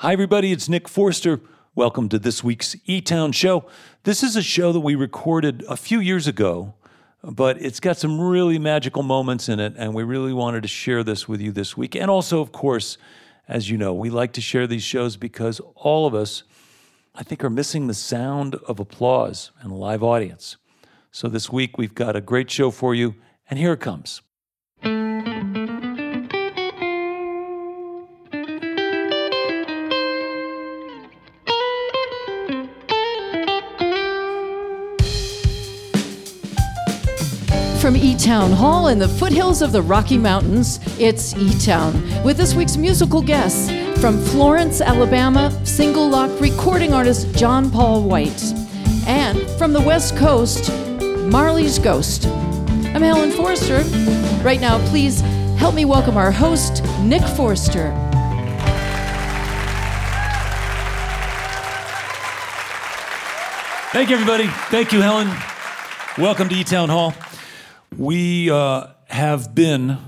Hi, everybody. It's Nick Forster. Welcome to this week's E Town Show. This is a show that we recorded a few years ago, but it's got some really magical moments in it, and we really wanted to share this with you this week. And also, of course, as you know, we like to share these shows because all of us, I think, are missing the sound of applause and a live audience. So this week, we've got a great show for you, and here it comes. From E Town Hall in the foothills of the Rocky Mountains, it's E Town with this week's musical guests from Florence, Alabama, single lock recording artist John Paul White. And from the West Coast, Marley's Ghost. I'm Helen Forster. Right now, please help me welcome our host, Nick Forster. Thank you, everybody. Thank you, Helen. Welcome to E Town Hall. We uh, have been,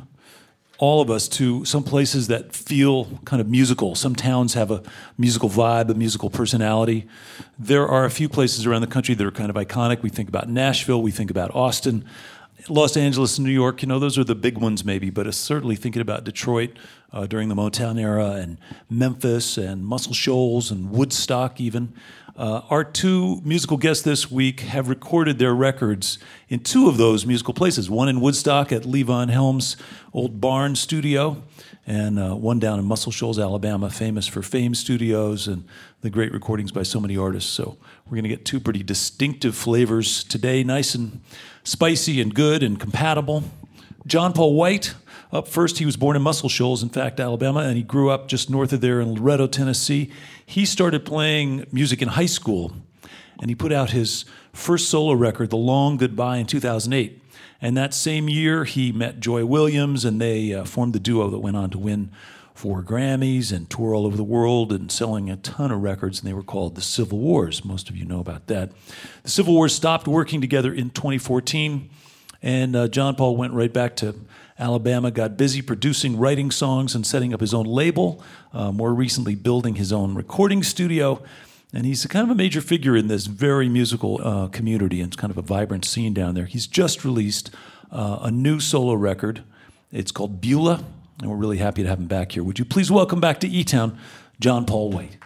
all of us, to some places that feel kind of musical. Some towns have a musical vibe, a musical personality. There are a few places around the country that are kind of iconic. We think about Nashville, we think about Austin. Los Angeles, New York, you know, those are the big ones maybe, but certainly thinking about Detroit uh, during the Motown era and Memphis and Muscle Shoals and Woodstock even. Uh, our two musical guests this week have recorded their records in two of those musical places one in Woodstock at Levon Helm's old barn studio, and uh, one down in Muscle Shoals, Alabama, famous for Fame Studios and the great recordings by so many artists. So we're going to get two pretty distinctive flavors today, nice and spicy and good and compatible. John Paul White. Up first, he was born in Muscle Shoals, in fact, Alabama, and he grew up just north of there in Loretto, Tennessee. He started playing music in high school, and he put out his first solo record, The Long Goodbye, in 2008. And that same year, he met Joy Williams, and they uh, formed the duo that went on to win four Grammys and tour all over the world and selling a ton of records, and they were called the Civil Wars. Most of you know about that. The Civil Wars stopped working together in 2014, and uh, John Paul went right back to Alabama, got busy producing, writing songs, and setting up his own label, uh, more recently, building his own recording studio. And he's kind of a major figure in this very musical uh, community and it's kind of a vibrant scene down there. He's just released uh, a new solo record. It's called Beulah, and we're really happy to have him back here. Would you please welcome back to E Town, John Paul White?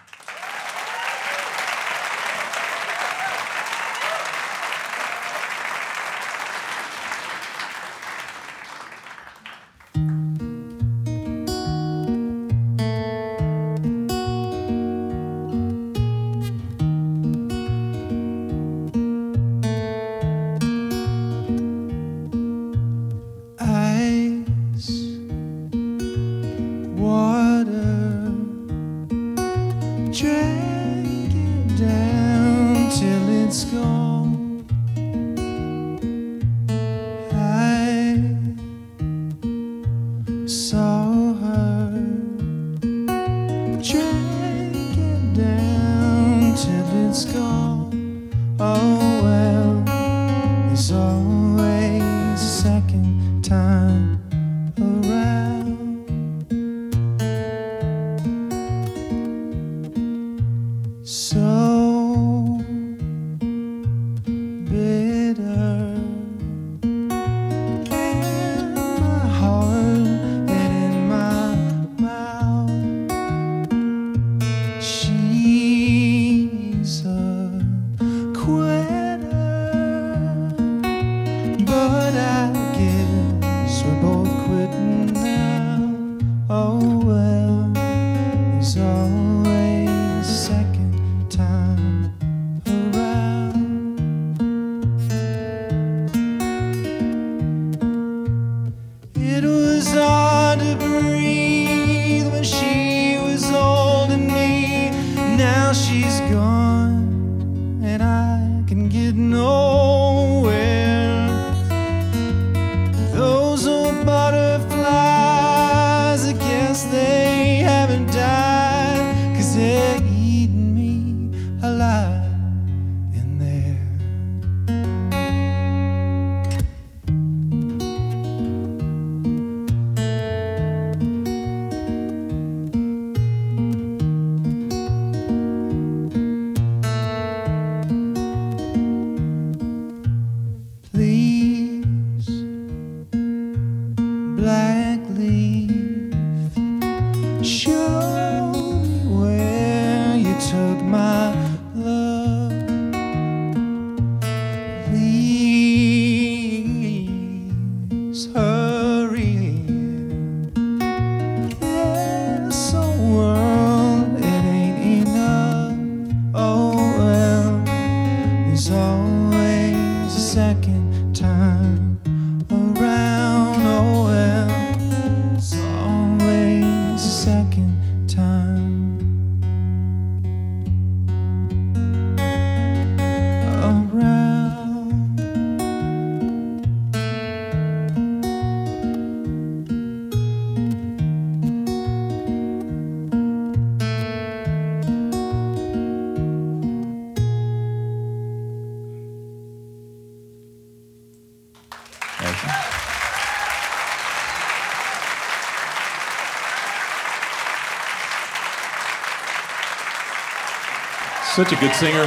Such a good singer.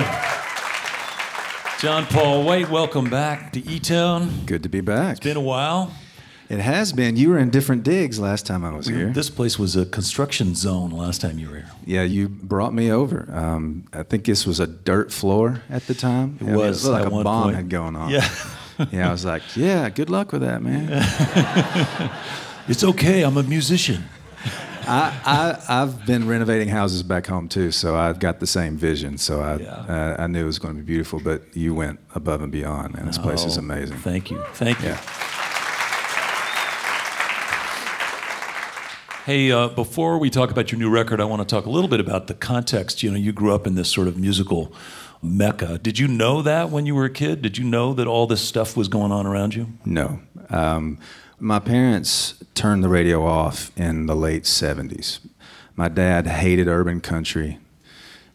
John Paul White, welcome back to E Town. Good to be back. It's been a while. It has been. You were in different digs last time I was here. This place was a construction zone last time you were here. yeah, you brought me over. Um, I think this was a dirt floor at the time. It I mean, was looked at like a bomb point. had gone off. Yeah. yeah, I was like, yeah, good luck with that, man. It's okay, I'm a musician. I, I I've been renovating houses back home too, so I've got the same vision. So I Yeah. uh, I knew it was going to be beautiful, but you went above and beyond, man. This place is Oh, amazing. Thank you. Thank you. Yeah. Hey, uh, before we talk about your new record, I want to talk a little bit about the context. You know, you grew up in this sort of musical mecca. Did you know that when you were a kid? Did you know that all this stuff was going on around you? No. Um, my parents turned the radio off in the late 70s. My dad hated urban country.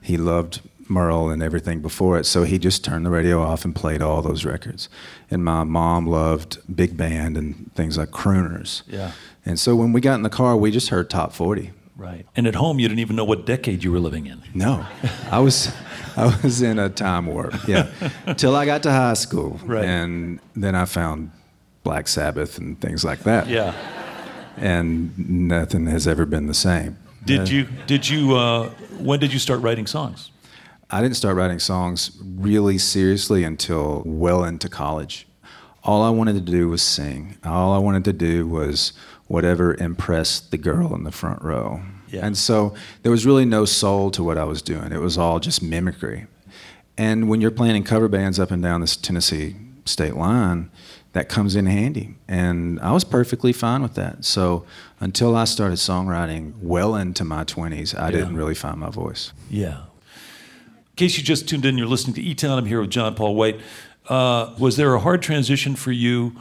He loved Merle and everything before it, so he just turned the radio off and played all those records. And my mom loved big band and things like crooners. Yeah. And so when we got in the car, we just heard top 40. Right. And at home, you didn't even know what decade you were living in. No, I was, I was in a time warp. Yeah, till I got to high school, Right. and then I found Black Sabbath and things like that. Yeah. and nothing has ever been the same. Did Uh, you? Did you? Uh, when did you start writing songs? I didn't start writing songs really seriously until well into college. All I wanted to do was sing. All I wanted to do was whatever impressed the girl in the front row. Yeah. And so there was really no soul to what I was doing. It was all just mimicry. And when you're playing in cover bands up and down this Tennessee state line, that comes in handy. And I was perfectly fine with that. So until I started songwriting well into my 20s, I didn't really find my voice. Yeah. In case you just tuned in, you're listening to E Town. I'm here with John Paul White. Uh, was there a hard transition for you,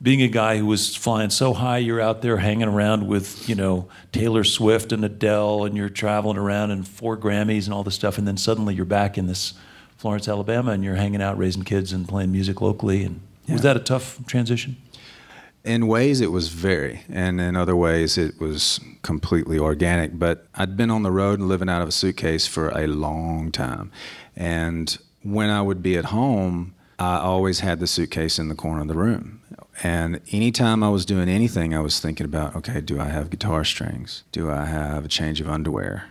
being a guy who was flying so high, you're out there hanging around with, you know, Taylor Swift and Adele, and you're traveling around and four Grammys and all this stuff, and then suddenly you're back in this Florence, Alabama, and you're hanging out, raising kids, and playing music locally. And was that a tough transition? In ways, it was very, and in other ways, it was completely organic. But I'd been on the road and living out of a suitcase for a long time. And when I would be at home, I always had the suitcase in the corner of the room. And anytime I was doing anything, I was thinking about okay, do I have guitar strings? Do I have a change of underwear?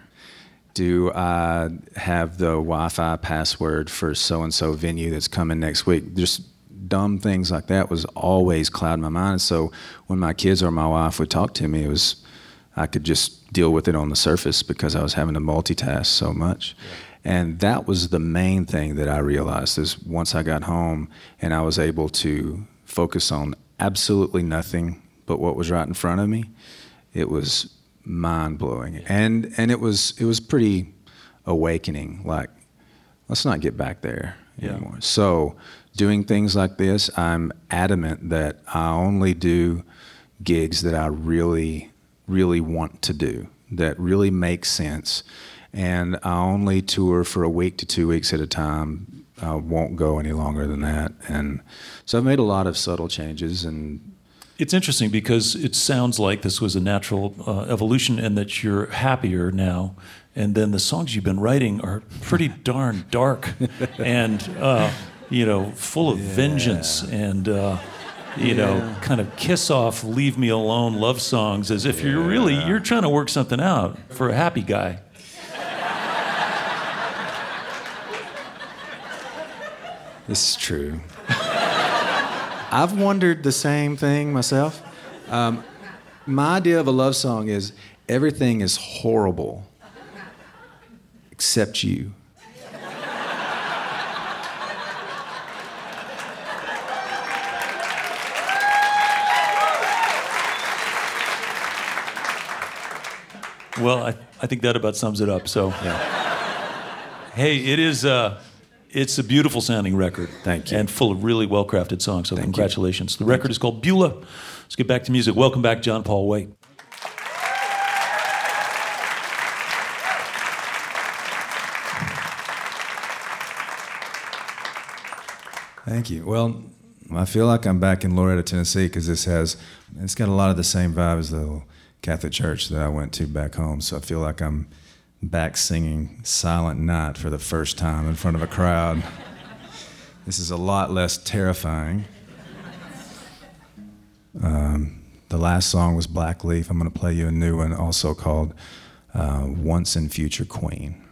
Do I have the Wi Fi password for so and so venue that's coming next week? Just dumb things like that was always clouding my mind. So when my kids or my wife would talk to me, it was I could just deal with it on the surface because I was having to multitask so much. And that was the main thing that I realized is once I got home and I was able to focus on absolutely nothing but what was right in front of me, it was mind blowing. And and it was it was pretty awakening. Like, let's not get back there Yeah. anymore. So doing things like this, I'm adamant that I only do gigs that I really, really want to do, that really make sense. And I only tour for a week to two weeks at a time. I won't go any longer than that. And so I've made a lot of subtle changes and It's interesting because it sounds like this was a natural uh, evolution and that you're happier now. And then the songs you've been writing are pretty darn dark and, uh, you know, full of vengeance and, uh, you know, kind of kiss off, leave me alone love songs as if you're really, you're trying to work something out for a happy guy. This is true. I've wondered the same thing myself. Um, my idea of a love song is everything is horrible except you. Well, I, I think that about sums it up. So, hey, it is uh, it's a beautiful sounding record. Thank you. And full of really well crafted songs. So, Thank you. congratulations. The record is called Beulah. Let's get back to music. Welcome back, John Paul White. Thank you. Well, I feel like I'm back in Loretto, Tennessee, because this has it's got a lot of the same vibe as the little Catholic church that I went to back home. So I feel like I'm back singing Silent Night for the first time in front of a crowd. This is a lot less terrifying. Um, the last song was Black Leaf. I'm going to play you a new one also called uh, Once and Future Queen.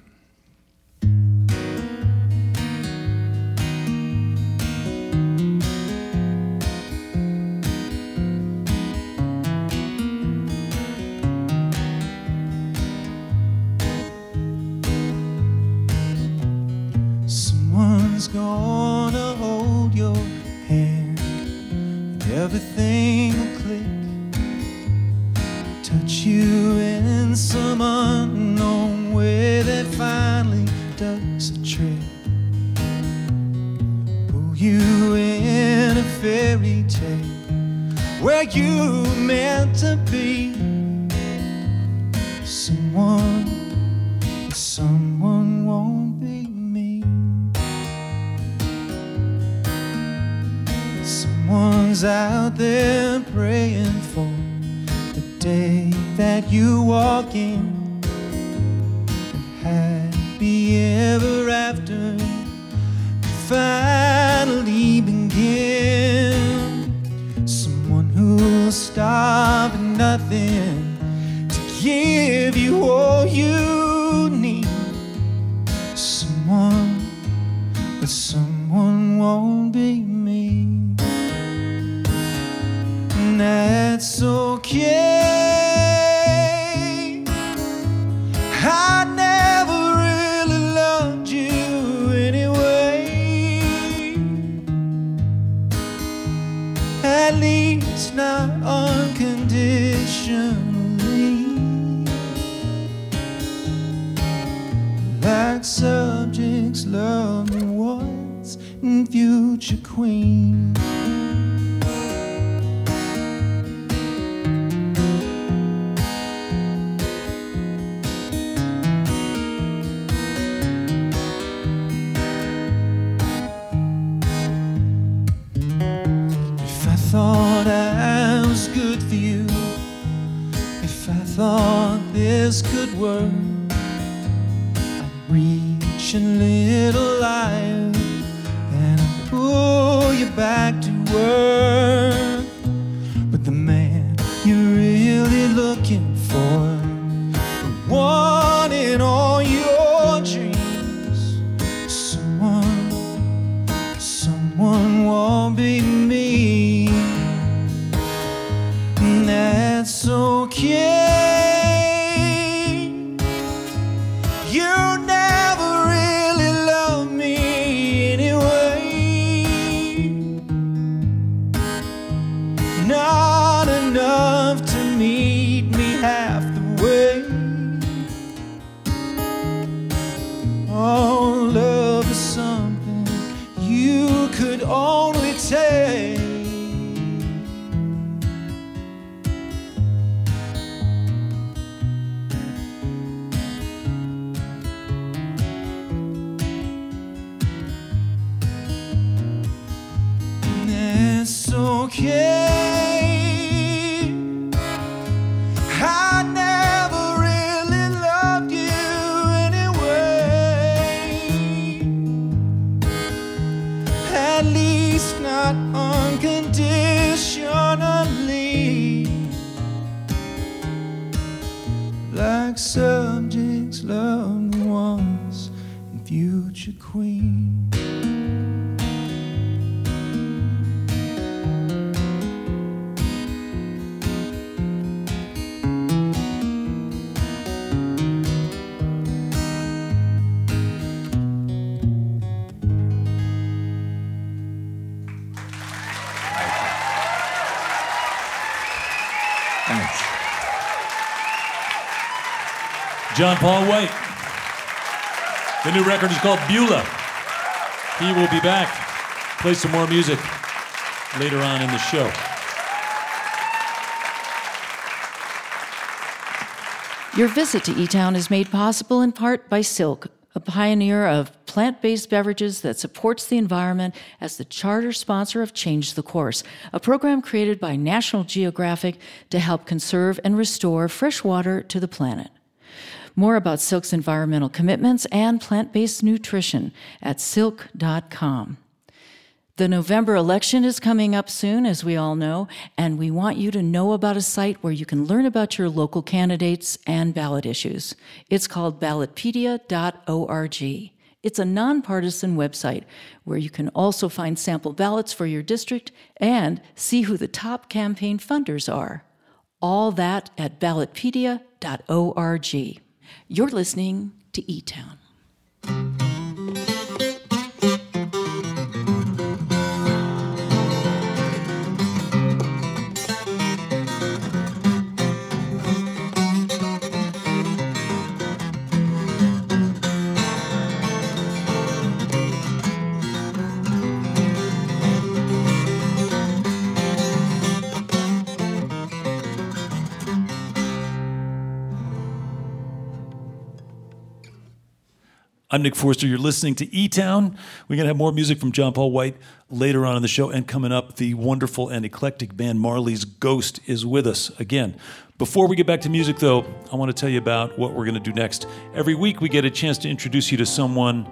That's okay. I never really loved you anyway. At least not unconditionally. Like subjects love me once and future queen. This could work, Okay. John Paul White. The new record is called Beulah. He will be back. Play some more music later on in the show. Your visit to E Town is made possible in part by Silk, a pioneer of plant based beverages that supports the environment as the charter sponsor of Change the Course, a program created by National Geographic to help conserve and restore fresh water to the planet. More about Silk's environmental commitments and plant based nutrition at silk.com. The November election is coming up soon, as we all know, and we want you to know about a site where you can learn about your local candidates and ballot issues. It's called ballotpedia.org. It's a nonpartisan website where you can also find sample ballots for your district and see who the top campaign funders are. All that at ballotpedia.org. You're listening to E Town. I'm Nick Forster. You're listening to E Town. We're going to have more music from John Paul White later on in the show. And coming up, the wonderful and eclectic band Marley's Ghost is with us again. Before we get back to music, though, I want to tell you about what we're going to do next. Every week, we get a chance to introduce you to someone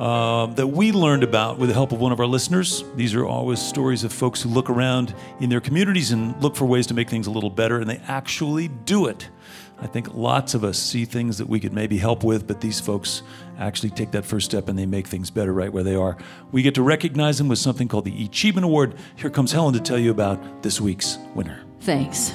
uh, that we learned about with the help of one of our listeners. These are always stories of folks who look around in their communities and look for ways to make things a little better, and they actually do it. I think lots of us see things that we could maybe help with, but these folks actually take that first step and they make things better right where they are. We get to recognize them with something called the Achievement Award. Here comes Helen to tell you about this week's winner. Thanks.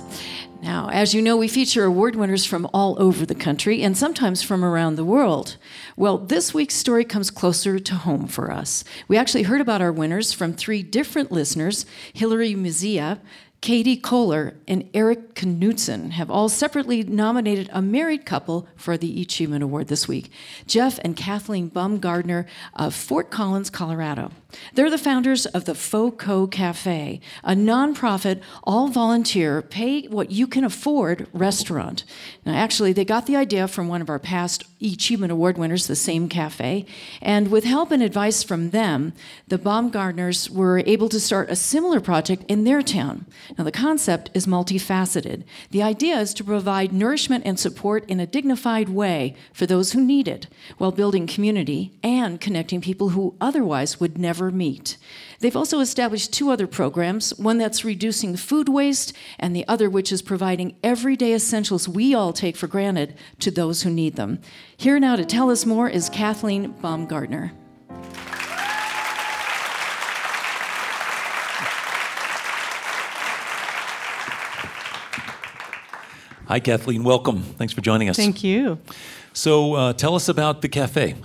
Now, as you know, we feature award winners from all over the country and sometimes from around the world. Well, this week's story comes closer to home for us. We actually heard about our winners from three different listeners Hillary Mizia, Katie Kohler and Eric Knudsen have all separately nominated a married couple for the Achievement Award this week Jeff and Kathleen Baumgardner of Fort Collins, Colorado. They're the founders of the FOCO Cafe, a nonprofit, all volunteer, pay what you can afford restaurant. Now, actually, they got the idea from one of our past Achievement Award winners, the same cafe, and with help and advice from them, the Baumgardners were able to start a similar project in their town. Now, the concept is multifaceted. The idea is to provide nourishment and support in a dignified way for those who need it, while building community and connecting people who otherwise would never meet. They've also established two other programs one that's reducing food waste, and the other which is providing everyday essentials we all take for granted to those who need them. Here now to tell us more is Kathleen Baumgardner. Hi, Kathleen. Welcome. Thanks for joining us. Thank you. So, uh, tell us about the cafe.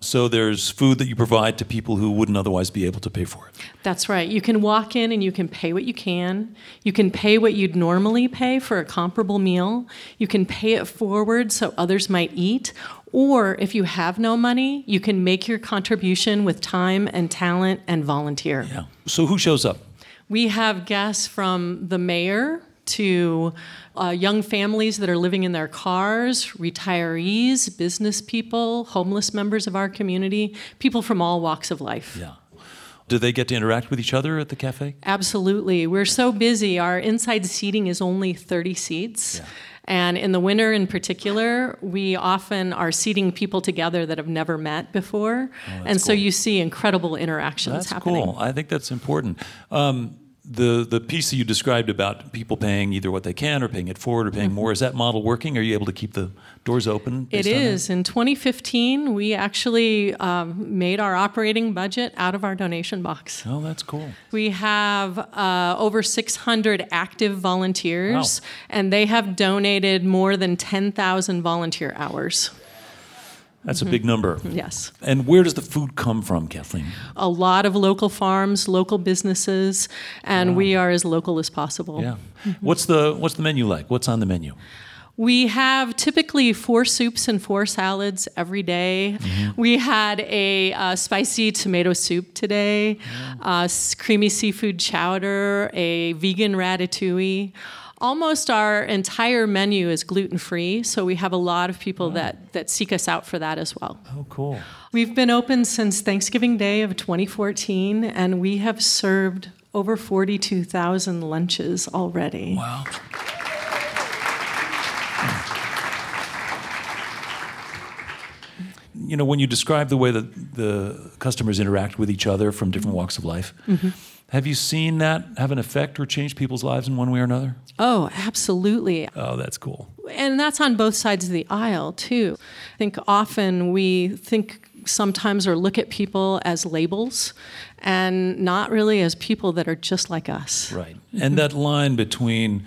So, there's food that you provide to people who wouldn't otherwise be able to pay for it. That's right. You can walk in and you can pay what you can. You can pay what you'd normally pay for a comparable meal. You can pay it forward so others might eat. Or if you have no money, you can make your contribution with time and talent and volunteer. Yeah. So, who shows up? We have guests from the mayor to uh, young families that are living in their cars, retirees, business people, homeless members of our community, people from all walks of life. Yeah. Do they get to interact with each other at the cafe? Absolutely. We're so busy. Our inside seating is only 30 seats. Yeah. And in the winter, in particular, we often are seating people together that have never met before. Oh, and cool. so you see incredible interactions that's happening. cool. I think that's important. Um, the the piece that you described about people paying either what they can or paying it forward or paying mm-hmm. more is that model working? Are you able to keep the doors open? It is. In 2015, we actually um, made our operating budget out of our donation box. Oh, that's cool. We have uh, over 600 active volunteers, wow. and they have donated more than 10,000 volunteer hours. That's mm-hmm. a big number. Yes. And where does the food come from, Kathleen? A lot of local farms, local businesses, and wow. we are as local as possible. Yeah. Mm-hmm. What's the what's the menu like? What's on the menu? We have typically four soups and four salads every day. Mm-hmm. We had a uh, spicy tomato soup today, yeah. uh, creamy seafood chowder, a vegan ratatouille almost our entire menu is gluten free, so we have a lot of people wow. that, that seek us out for that as well. Oh, cool. We've been open since Thanksgiving Day of 2014, and we have served over 42,000 lunches already. Wow. you know, when you describe the way that the customers interact with each other from different walks of life, Mm-hmm. Have you seen that have an effect or change people's lives in one way or another? Oh, absolutely. Oh, that's cool. And that's on both sides of the aisle, too. I think often we think sometimes or look at people as labels and not really as people that are just like us. Right. And that line between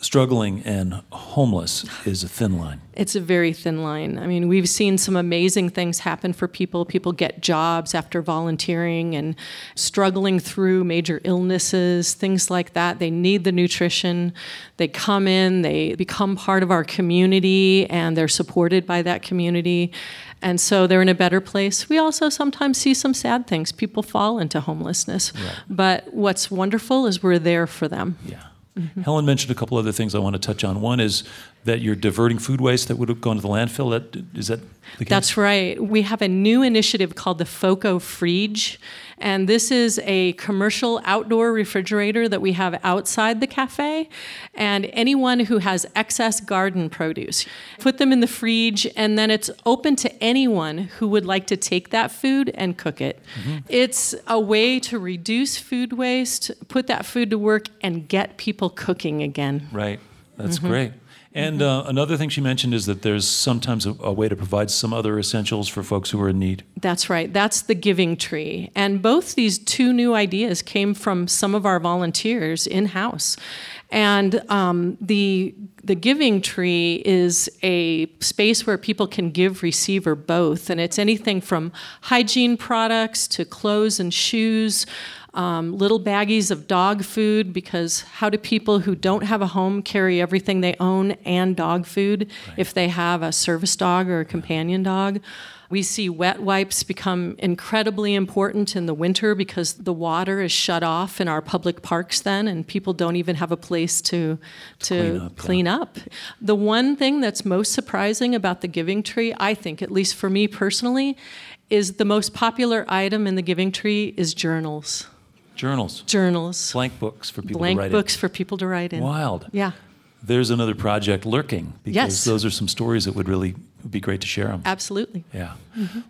struggling and homeless is a thin line. It's a very thin line. I mean, we've seen some amazing things happen for people. People get jobs after volunteering and struggling through major illnesses, things like that. They need the nutrition. They come in, they become part of our community, and they're supported by that community. And so they're in a better place. We also sometimes see some sad things. People fall into homelessness. But what's wonderful is we're there for them. Yeah. Helen mentioned a couple other things I want to touch on. One is that you're diverting food waste that would have gone to the landfill. That is that the case? That's right. We have a new initiative called the Foco Fridge, and this is a commercial outdoor refrigerator that we have outside the cafe. And anyone who has excess garden produce, put them in the fridge, and then it's open to anyone who would like to take that food and cook it. It's a way to reduce food waste, put that food to work, and get people cooking again. Right. That's Mm-hmm. great. And uh, another thing she mentioned is that there's sometimes a, a way to provide some other essentials for folks who are in need. That's right. That's the Giving Tree. And both these two new ideas came from some of our volunteers in house. And um, the the Giving Tree is a space where people can give, receive, or both. And it's anything from hygiene products to clothes and shoes, um, little baggies of dog food, because how do people who don't have a home carry everything they own and dog food if they have a service dog or a companion dog? We see wet wipes become incredibly important in the winter because the water is shut off in our public parks then, and people don't even have a place to, to clean up, yeah. up. The one thing that's most surprising about the Giving Tree, I think, at least for me personally, is the most popular item in the Giving Tree is journals. Journals, Journals. blank books for people Blank to write books for people to write in. in. Wild. Yeah, There's another project lurking because Yes. those are some stories that would really would be great to share them. absolutely. Yeah.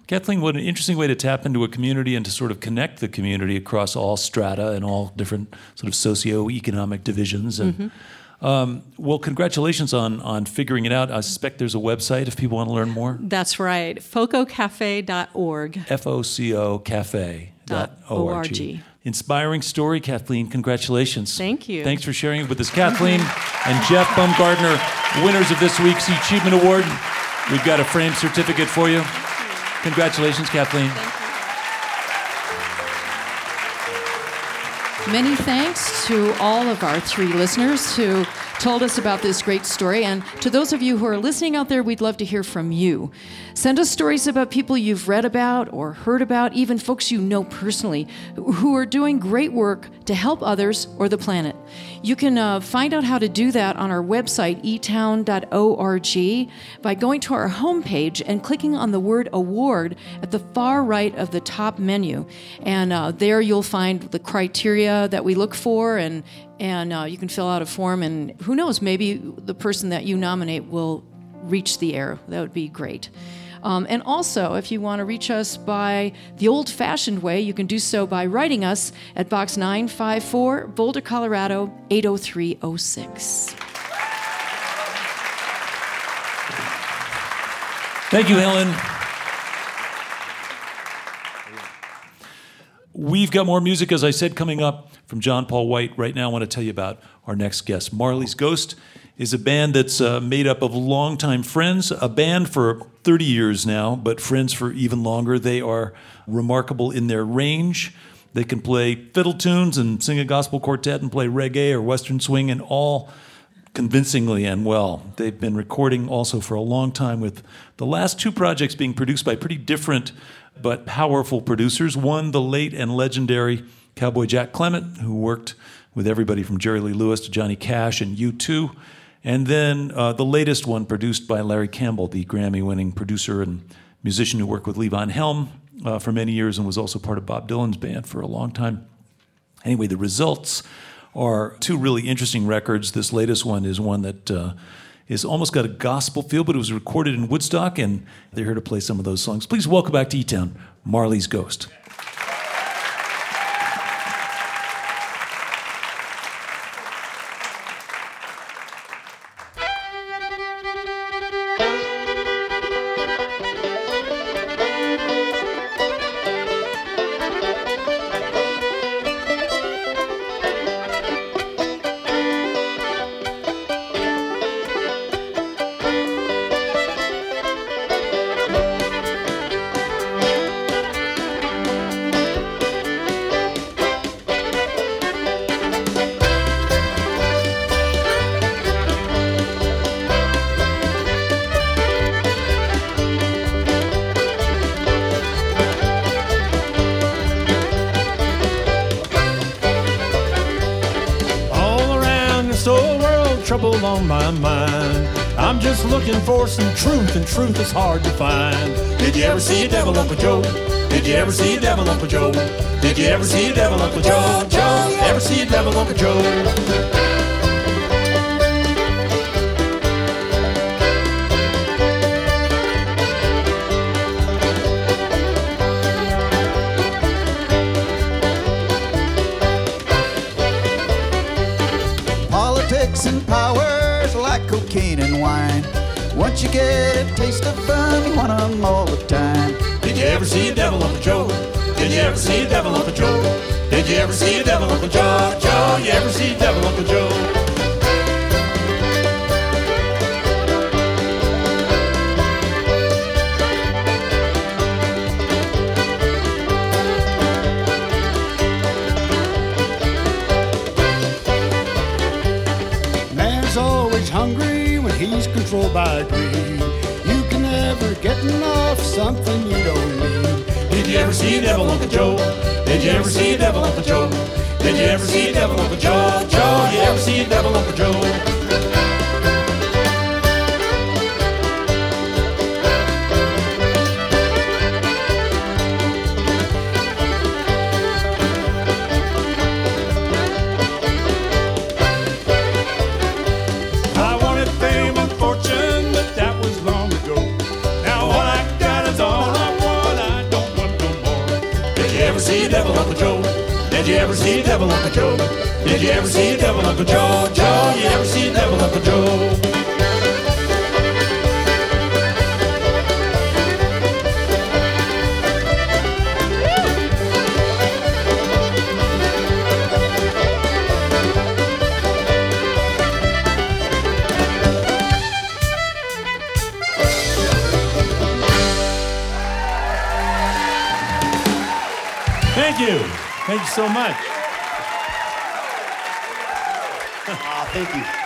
Kathleen, what an interesting way to tap into a community and to sort of connect the community across all strata and all different sort of socio-economic divisions. And um, well, congratulations on on figuring it out. I suspect there's a website if people want to learn more. That's right. fococafe.org. F O C O Cafe. Inspiring story, Kathleen. Congratulations. Thank you. Thanks for sharing it with us, Kathleen and Jeff Baumgardner, winners of this week's Achievement Award. We've got a framed certificate for you. Congratulations, Kathleen. Many thanks to all of our three listeners who told us about this great story. And to those of you who are listening out there, we'd love to hear from you. Send us stories about people you've read about or heard about, even folks you know personally who are doing great work to help others or the planet. You can uh, find out how to do that on our website, etown.org, by going to our homepage and clicking on the word award at the far right of the top menu. And uh, there you'll find the criteria that we look for, and, and uh, you can fill out a form. And who knows, maybe the person that you nominate will reach the air. That would be great. Um, and also, if you want to reach us by the old fashioned way, you can do so by writing us at Box 954, Boulder, Colorado 80306. Thank you, Helen. We've got more music, as I said, coming up from John Paul White. Right now, I want to tell you about our next guest. Marley's Ghost is a band that's uh, made up of longtime friends, a band for 30 years now, but friends for even longer. They are remarkable in their range. They can play fiddle tunes and sing a gospel quartet and play reggae or western swing and all convincingly and well. They've been recording also for a long time with the last two projects being produced by pretty different but powerful producers. One, the late and legendary Cowboy Jack Clement, who worked with everybody from Jerry Lee Lewis to Johnny Cash and U2. And then uh, the latest one produced by Larry Campbell, the Grammy winning producer and musician who worked with Levon Helm uh, for many years and was also part of Bob Dylan's band for a long time. Anyway, the results are two really interesting records. This latest one is one that uh, is almost got a gospel feel, but it was recorded in Woodstock, and they're here to play some of those songs. Please welcome back to E Town, Marley's Ghost. Truth, is hard to find. Did you ever see a devil, Uncle Joe? Did you ever see a devil, Uncle Joe? Did you ever see a devil, Uncle Joe? Joe, ever see a devil, Uncle Joe? Politics and power is like cocaine and wine. Once you get a taste of fun, you want 'em all the time. Did you ever see a devil, Uncle Joe? Did you ever see a devil, Uncle Joe? Did you ever see a devil, Uncle Joe? Joe, you ever see a devil, Uncle Joe? He's controlled by greed. You can never get enough something you don't need. Did you ever see a devil, Uncle Joe? Did you ever see a devil, Uncle Joe? Did you ever see a devil, Uncle Joe? Joe, you ever see a devil, Uncle Joe? Ever see a devil, Uncle Joe? Did you ever see a devil, Uncle Joe? Joe, you ever see a devil, Uncle Joe? So much. Ah, thank you.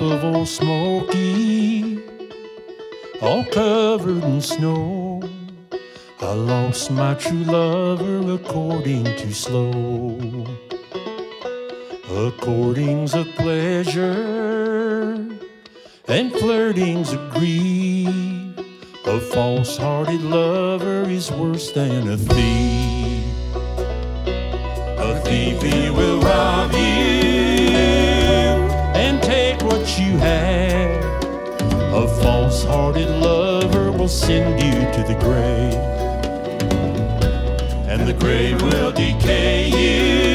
Of old Smoky, all covered in snow, I lost my true lover according to slow. According's a pleasure, and flirting's a grief. A false hearted lover is worse than a thief. A thief he will rob hearted lover will send you to the grave. And the grave will decay you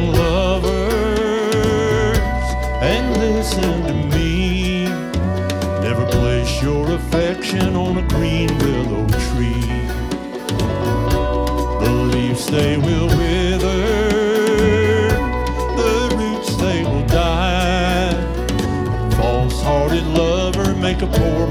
lovers, and listen to me. Never place your affection on a green willow tree. The leaves they will wither, the roots they will die. False hearted lover, make a poor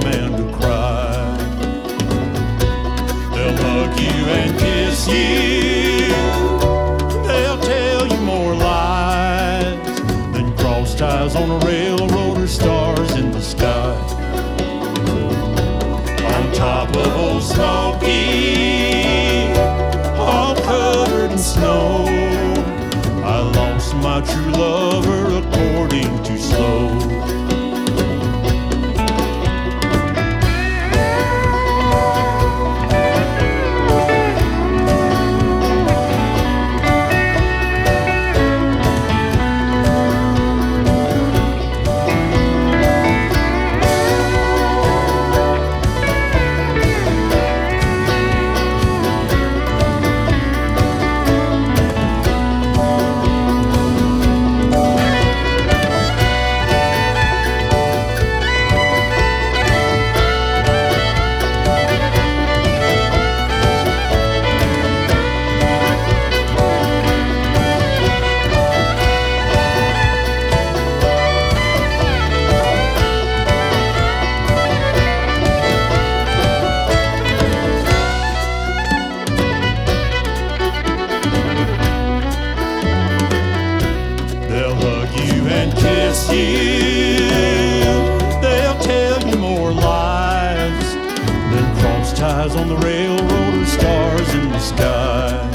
cross on the railroad or stars in the sky.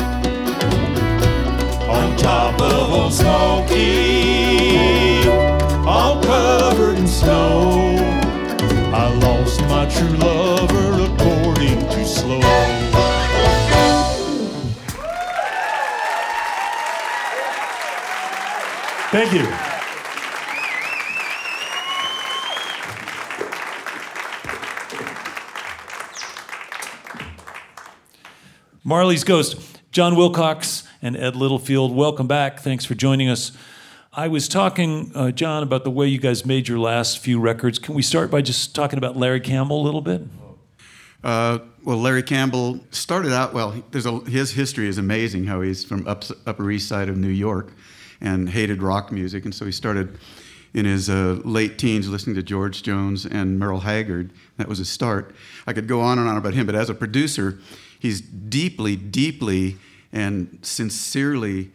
On top of Old Smoky, all covered in snow, I lost my true lover according to slow. Thank you. Marley's Ghost, John Wilcox and Ed Littlefield, welcome back. Thanks for joining us. I was talking, uh, John, about the way you guys made your last few records. Can we start by just talking about Larry Campbell a little bit? Uh, well, Larry Campbell started out well. There's a, his history is amazing. How he's from up, Upper East Side of New York, and hated rock music, and so he started in his uh, late teens listening to George Jones and Merle Haggard. That was his start. I could go on and on about him, but as a producer, he's deeply, deeply, and sincerely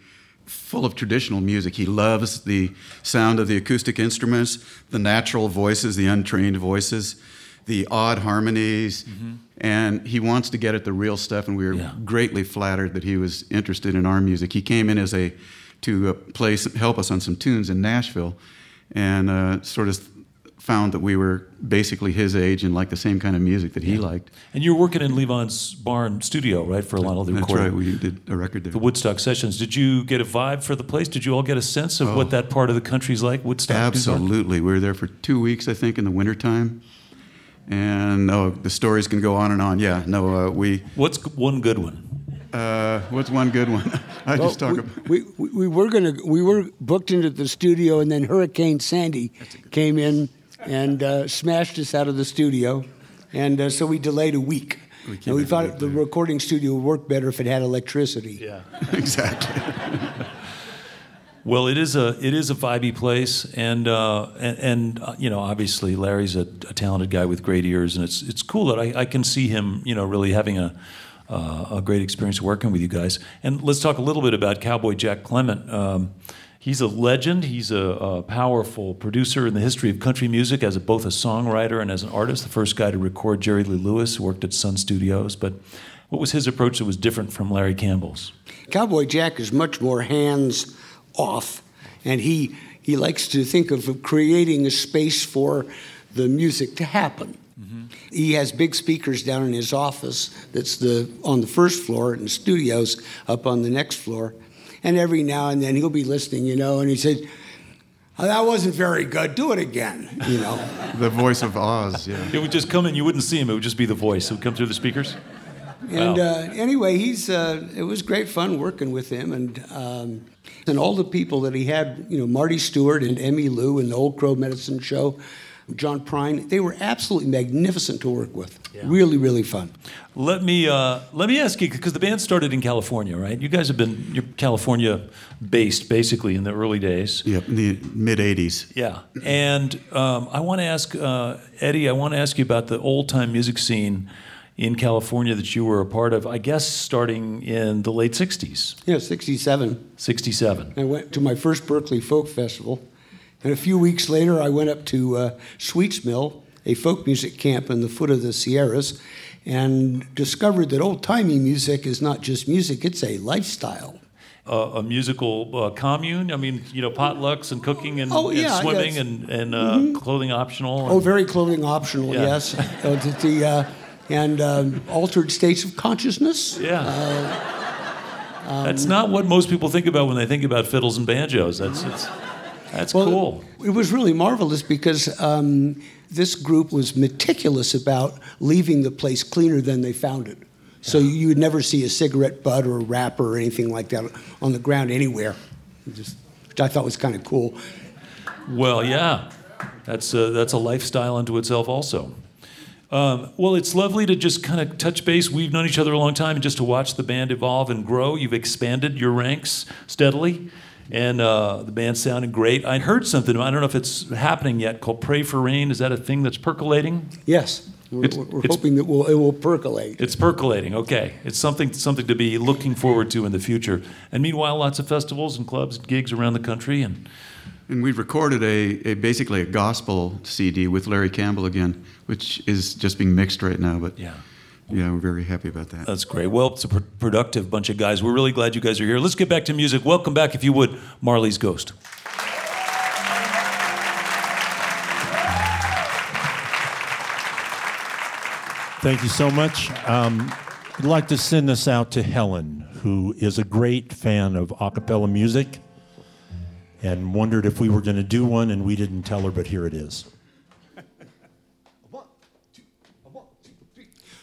full of traditional music. He loves the sound of the acoustic instruments, the natural voices, the untrained voices, the odd harmonies, and he wants to get at the real stuff. And we were Yeah. greatly flattered that he was interested in our music. He came in as a to uh, play help us on some tunes in Nashville, and uh, sort of found that we were basically his age and liked the same kind of music that he liked. And you were working in Levon's barn studio, right, for a lot of the That's recording? right. We did a record there. the Woodstock sessions. Did you get a vibe for the place? Did you all get a sense of what that part of the country's like? Woodstock. Absolutely. We were there for two weeks, I think, in the wintertime. And oh, the stories can go on and on. Yeah, no, uh, we. What's one good one? Uh, what's one good one? I Well, just talk we, about. we, we, we were gonna we were booked into the studio, and then Hurricane Sandy came in and uh, smashed us out of the studio, and uh, so we delayed a week. We came and we thought the later. recording studio would work better if it had electricity. Yeah. exactly. Well, it is a it is a vibey place, and uh, and, and uh, you know, obviously, Larry's a, a talented guy with great ears, and it's it's cool that I, I can see him, you know, really having a uh, a great experience working with you guys. And let's talk a little bit about Cowboy Jack Clement. Um, he's a legend. He's a, a powerful producer in the history of country music, as a, both a songwriter and as an artist. The first guy to record Jerry Lee Lewis, who worked at Sun Studios. But what was his approach that was different from Larry Campbell's? Cowboy Jack is much more hands off, and he he likes to think of creating a space for the music to happen. Mm-hmm. He has big speakers down in his office that's the on the first floor and studios up on the next floor. And every now and then he'll be listening, you know, and he says, "Oh, that wasn't very good. Do it again, you know. the voice of Oz. Yeah. It would just come in. You wouldn't see him. It would just be the voice. It would come through the speakers. And Wow. uh, anyway, he's uh, it was great fun working with him, and um, and all the people that he had, you know, Marty Stuart and Emmylou and the Old Crow Medicine Show. John Prine. They were absolutely magnificent to work with. Really, really fun. Let me uh, let me ask you because the band started in California, right? You guys have been you're California based basically in the early days. Yep, in the mid 80s. Yeah, and um, I want to ask uh, Eddie. I want to ask you about the old time music scene in California that you were a part of. I guess starting in the late '60s, Yeah, 67. '67. I went to my first Berkeley Folk Festival. And a few weeks later, I went up to uh, Sweets Mill, a folk music camp in the foot of the Sierras, and discovered that old timey music is not just music, it's a lifestyle. Uh, a musical uh, commune. I mean, you know, potlucks and cooking and, Oh, and swimming yes. and, and uh, clothing optional. Oh, very clothing optional, Yeah. yes. Uh, the, uh, and um, altered states of consciousness. Yeah. um, that's not what most people think about when they think about fiddles and banjos. That's it's, that's cool. It was really marvelous because um, this group was meticulous about leaving the place cleaner than they found it. So you would never see a cigarette butt or a wrapper or anything like that on the ground anywhere, Just, which I thought was kind of cool. Well, yeah, that's a, that's a lifestyle unto itself, also. Um, well, it's lovely to just kind of touch base. We've known each other a long time, and just to watch the band evolve and grow. You've expanded your ranks steadily, and uh, the band sounded great. I heard something. I don't know if it's happening yet. Called "Pray for Rain." Is that a thing that's percolating? Yes, we're, It's- we're it's- hoping that we'll, it will percolate. It's percolating. Okay, it's something something to be looking forward to in the future. And meanwhile, lots of festivals and clubs and gigs around the country. And And we've recorded a, a basically a gospel CD with Larry Campbell again, which is just being mixed right now. But yeah. Yeah, we're very happy about that. That's great. Well, it's a pr- productive bunch of guys. We're really glad you guys are here. Let's get back to music. Welcome back, if you would, Marley's Ghost. Thank you so much. Um, I'd like to send this out to Helen, who is a great fan of a cappella music and wondered if we were going to do one, and we didn't tell her, but here it is. You may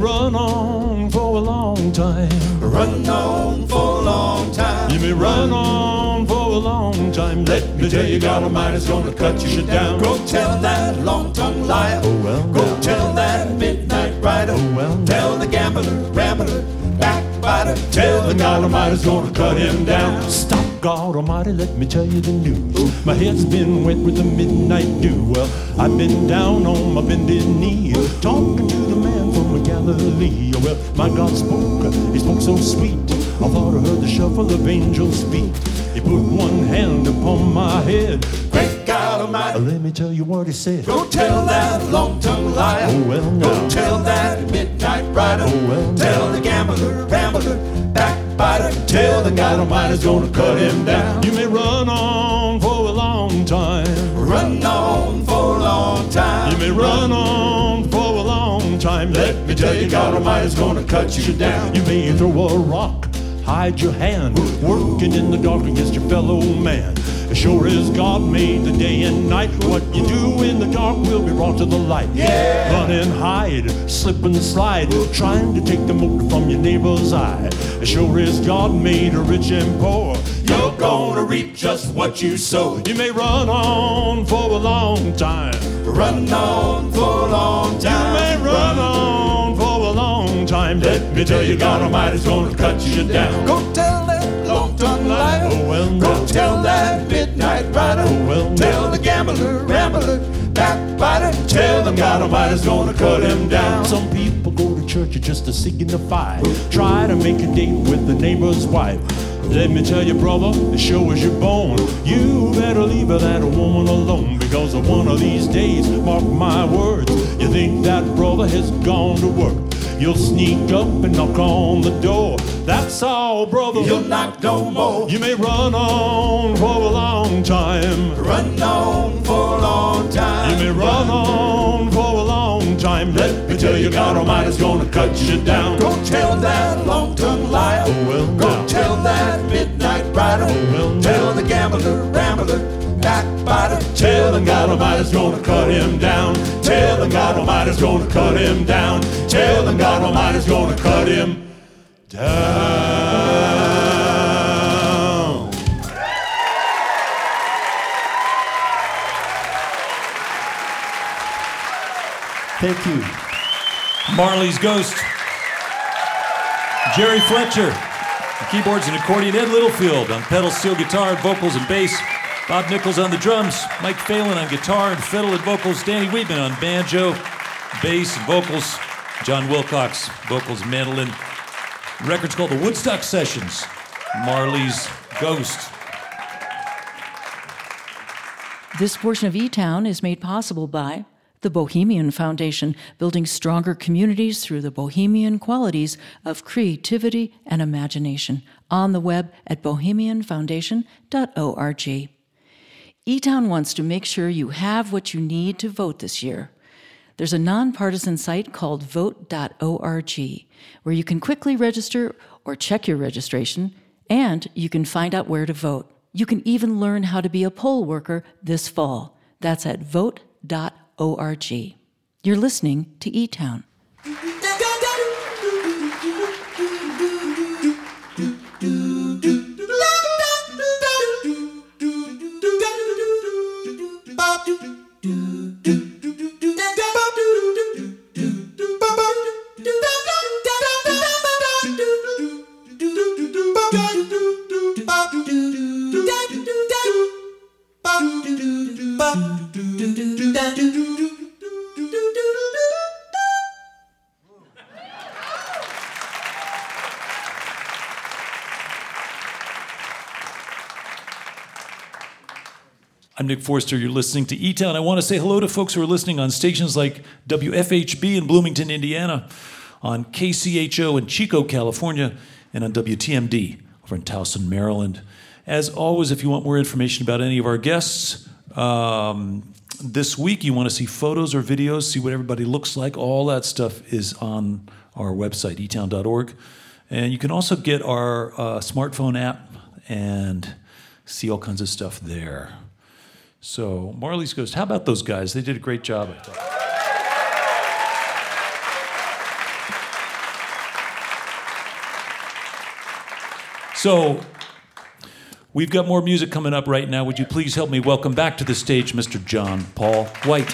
run on for a long time. Run on for a long time. You may run on for a long time. Let me tell you, God Almighty's gonna cut you down. Go tell that long-tongued liar. Oh, well, Go tell that midnight rider. Oh, well. Tell the gambler, rambler, Tell the God God Almighty's gonna cut him down. Stop, God Almighty, let me tell you the news. My head's been wet with the midnight dew. Well, I've been down on my bended knee, talking to the man from Galilee. Well, my God spoke, he spoke so sweet. I thought I heard the shuffle of angels' feet. He put one hand upon my head. Great Let me tell you what he said. Go tell that long-tongued liar. Oh, well, Go now. tell that midnight rider. Oh, well, tell now. the gambler, rambler, backbiter. Tell the God Almighty's gonna cut him down. You may run on for a long time. Run on for a long time. You may run on for a long time. Let me tell you, God Almighty's gonna cut you down. You may throw a rock, hide your hand, working in the dark against your fellow man. As sure as God made the day and night, what you do in the dark will be brought to the light. Yeah. Run and hide, slip and slide, trying to take the mote from your neighbor's eye. As sure as God made a rich and poor, You're gonna reap just what you sow. you may run on for a long time. Run on for a long time. You time. may run on for a long time. Let me tell you, God Almighty's gonna cut you down. Go tell that Oh, well, Go tell that midnight rider. Oh, well, tell the gambler, rambler, backbiter. Tell them God Almighty's gonna cut him down. Some people go to church just to signify. Try to make a date with the neighbor's wife. Let me tell you, brother, the show is your bone. You better leave that woman alone because one of these days, mark my words, you think that brother has gone to work. You'll sneak up and knock on the door. That's all, brother. You'll knock no more. You may run on for a long time. Run on for a long time. You may run on for a long time. Let me tell you, God Almighty's gonna cut you down. Go tell that long-tongued liar. Oh, well, Go now. tell that midnight rider. well, now. tell the gambler, rambler, Tell the Telling God Almighty's gonna cut him down. Telling God Almighty's gonna cut him down. Telling God Almighty's gonna cut him down. Thank you. Marley's Ghost. Jerry Fletcher. Keyboards and accordion. Ed Littlefield on pedal, steel guitar, vocals, and bass. Bob Nichols on the drums. Mike Phelan on guitar and fiddle and vocals. Danny Wheetman on banjo, bass, and vocals. John Wilcox, vocals, mandolin. The record's called the Woodstock Sessions. Marley's Ghost. This portion of E Town is made possible by the Bohemian Foundation, building stronger communities through the bohemian qualities of creativity and imagination. On the web at bohemianfoundation.org. E Town wants to make sure you have what you need to vote this year. There's a nonpartisan site called vote.org where you can quickly register or check your registration, and you can find out where to vote. You can even learn how to be a poll worker this fall. That's at vote.org. You're listening to E Nick Forster. You're listening to E Town. I want to say hello to folks who are listening on stations like WFHB in Bloomington, Indiana, on KCHO in Chico, California, and on WTMD over in Towson, Maryland. As always, if you want more information about any of our guests, um, this week you want to see photos or videos, see what everybody looks like, all that stuff is on our website, etown.org. And you can also get our uh, smartphone app and see all kinds of stuff there. So, Marley's Ghost, how about those guys? They did a great job, I thought. So, we've got more music coming up right now. Would you please help me welcome back to the stage Mr. John Paul White?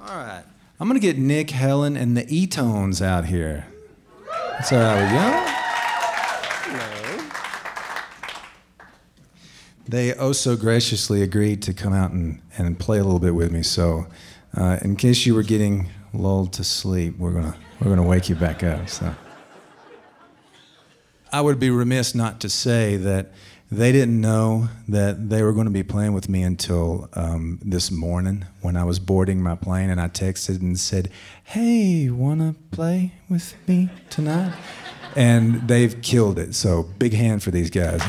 All right. I'm going to get Nick, Helen, and the E Tones out here. That's all right with you? They oh so graciously agreed to come out and, and play a little bit with me. So, uh, in case you were getting lulled to sleep, we're gonna we're gonna wake you back up. So, I would be remiss not to say that they didn't know that they were going to be playing with me until um, this morning when I was boarding my plane, and I texted and said, "Hey, wanna play with me tonight?" And they've killed it. So, big hand for these guys.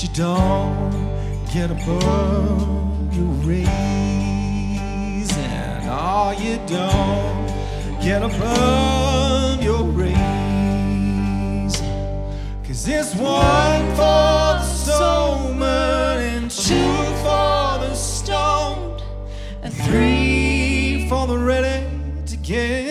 But you don't get above your raising. Oh, you don't get above your raising. Cause it's one for the sober and two for the stoned and three for the ready to get.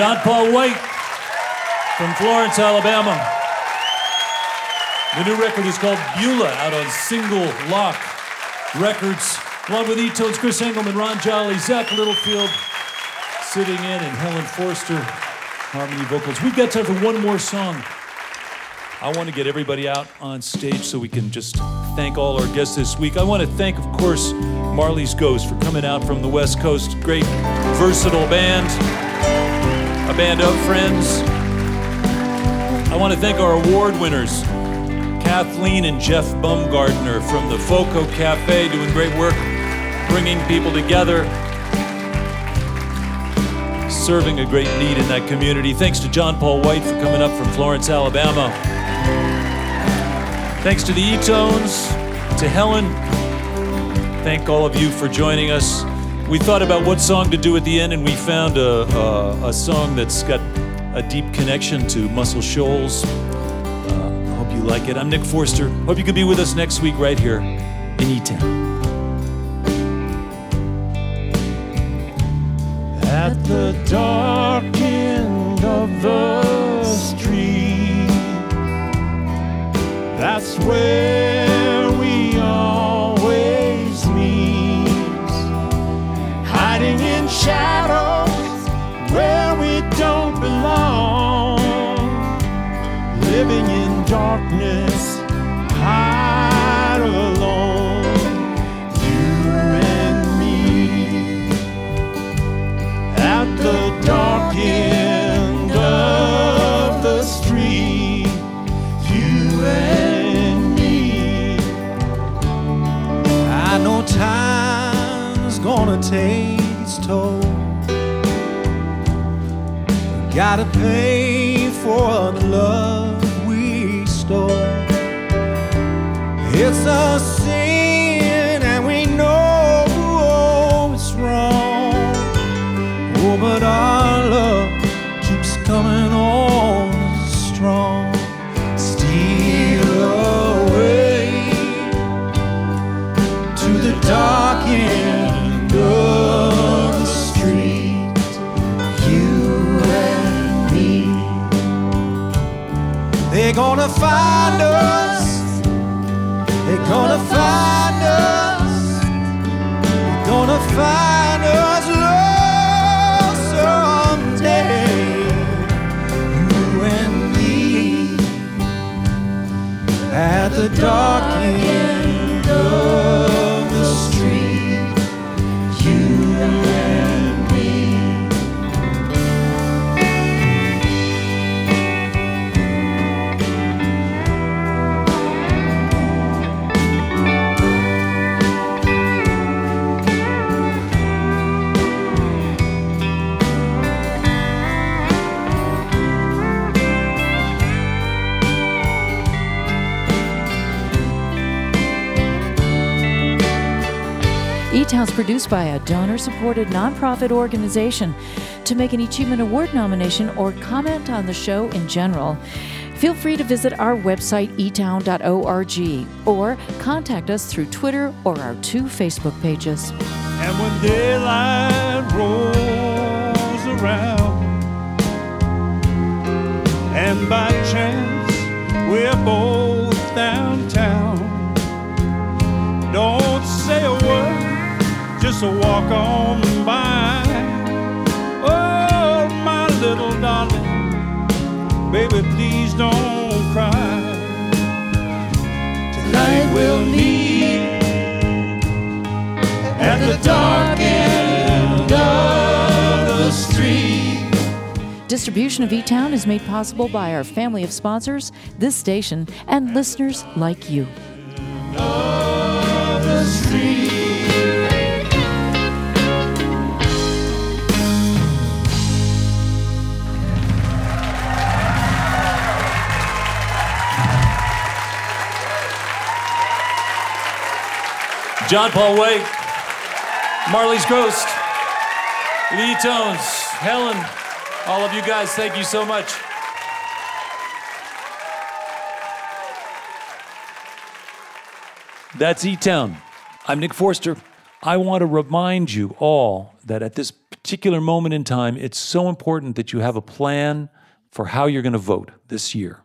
John Paul White from Florence, Alabama. The new record is called Beulah, out on Single Lock Records. Along with E-Tones, Chris Engelman, Ron Jolly, Zach Littlefield sitting in, and Helen Forster, harmony vocals. We've got time for one more song. I want to get everybody out on stage so we can just thank all our guests this week. I want to thank, of course, Marley's Ghost for coming out from the West Coast. Great, versatile band, a band of friends. I want to thank our award winners, Kathleen and Jeff Baumgardner from the Foco Cafe, doing great work, bringing people together, serving a great need in that community. Thanks to John Paul White for coming up from Florence, Alabama. Thanks to the E-Tones, to Helen. Thank all of you for joining us. We thought about what song to do at the end, and we found a, a, a song that's got a deep connection to Muscle Shoals. Uh, I hope you like it. I'm Nick Forster. Hope you can be with us next week right here in E-Town. At the dark end of the street, that's where shadows where we don't belong. Living in darkness, hide alone. You and me at the dark end of the street. You and me. I know time's gonna take Gotta pay for the love we stole. It's a sin, find us. They're gonna find us lost someday. You and me at the dark E-Town's produced by a donor-supported nonprofit organization. To make an Achievement Award nomination or comment on the show in general, feel free to visit our website etown.org or contact us through Twitter or our two Facebook pages. And when daylight rolls around, and by chance we're both downtown, just walk on by. Oh, my little darling, baby, please don't cry. Tonight we'll meet at the dark end of the street. Distribution of E-Town is made possible by our family of sponsors, this station, and listeners like you. Of John Paul White, Marley's Ghost, Lee Tones, Helen, all of you guys, thank you so much. That's E Town. I'm Nick Forster. I want to remind you all that at this particular moment in time, it's so important that you have a plan for how you're going to vote this year.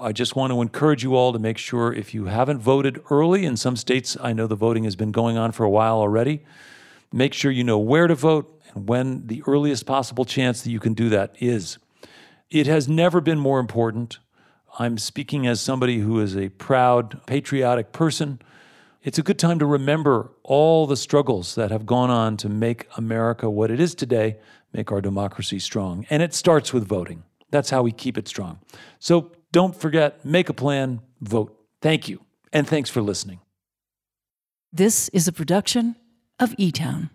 I just want to encourage you all to make sure if you haven't voted early, in some states, I know the voting has been going on for a while already, make sure you know where to vote and when the earliest possible chance that you can do that is. It has never been more important. I'm speaking as somebody who is a proud, patriotic person. It's a good time to remember all the struggles that have gone on to make America what it is today, make our democracy strong. And it starts with voting. That's how we keep it strong. So don't forget, make a plan, vote. Thank you. And thanks for listening. This is a production of E Town.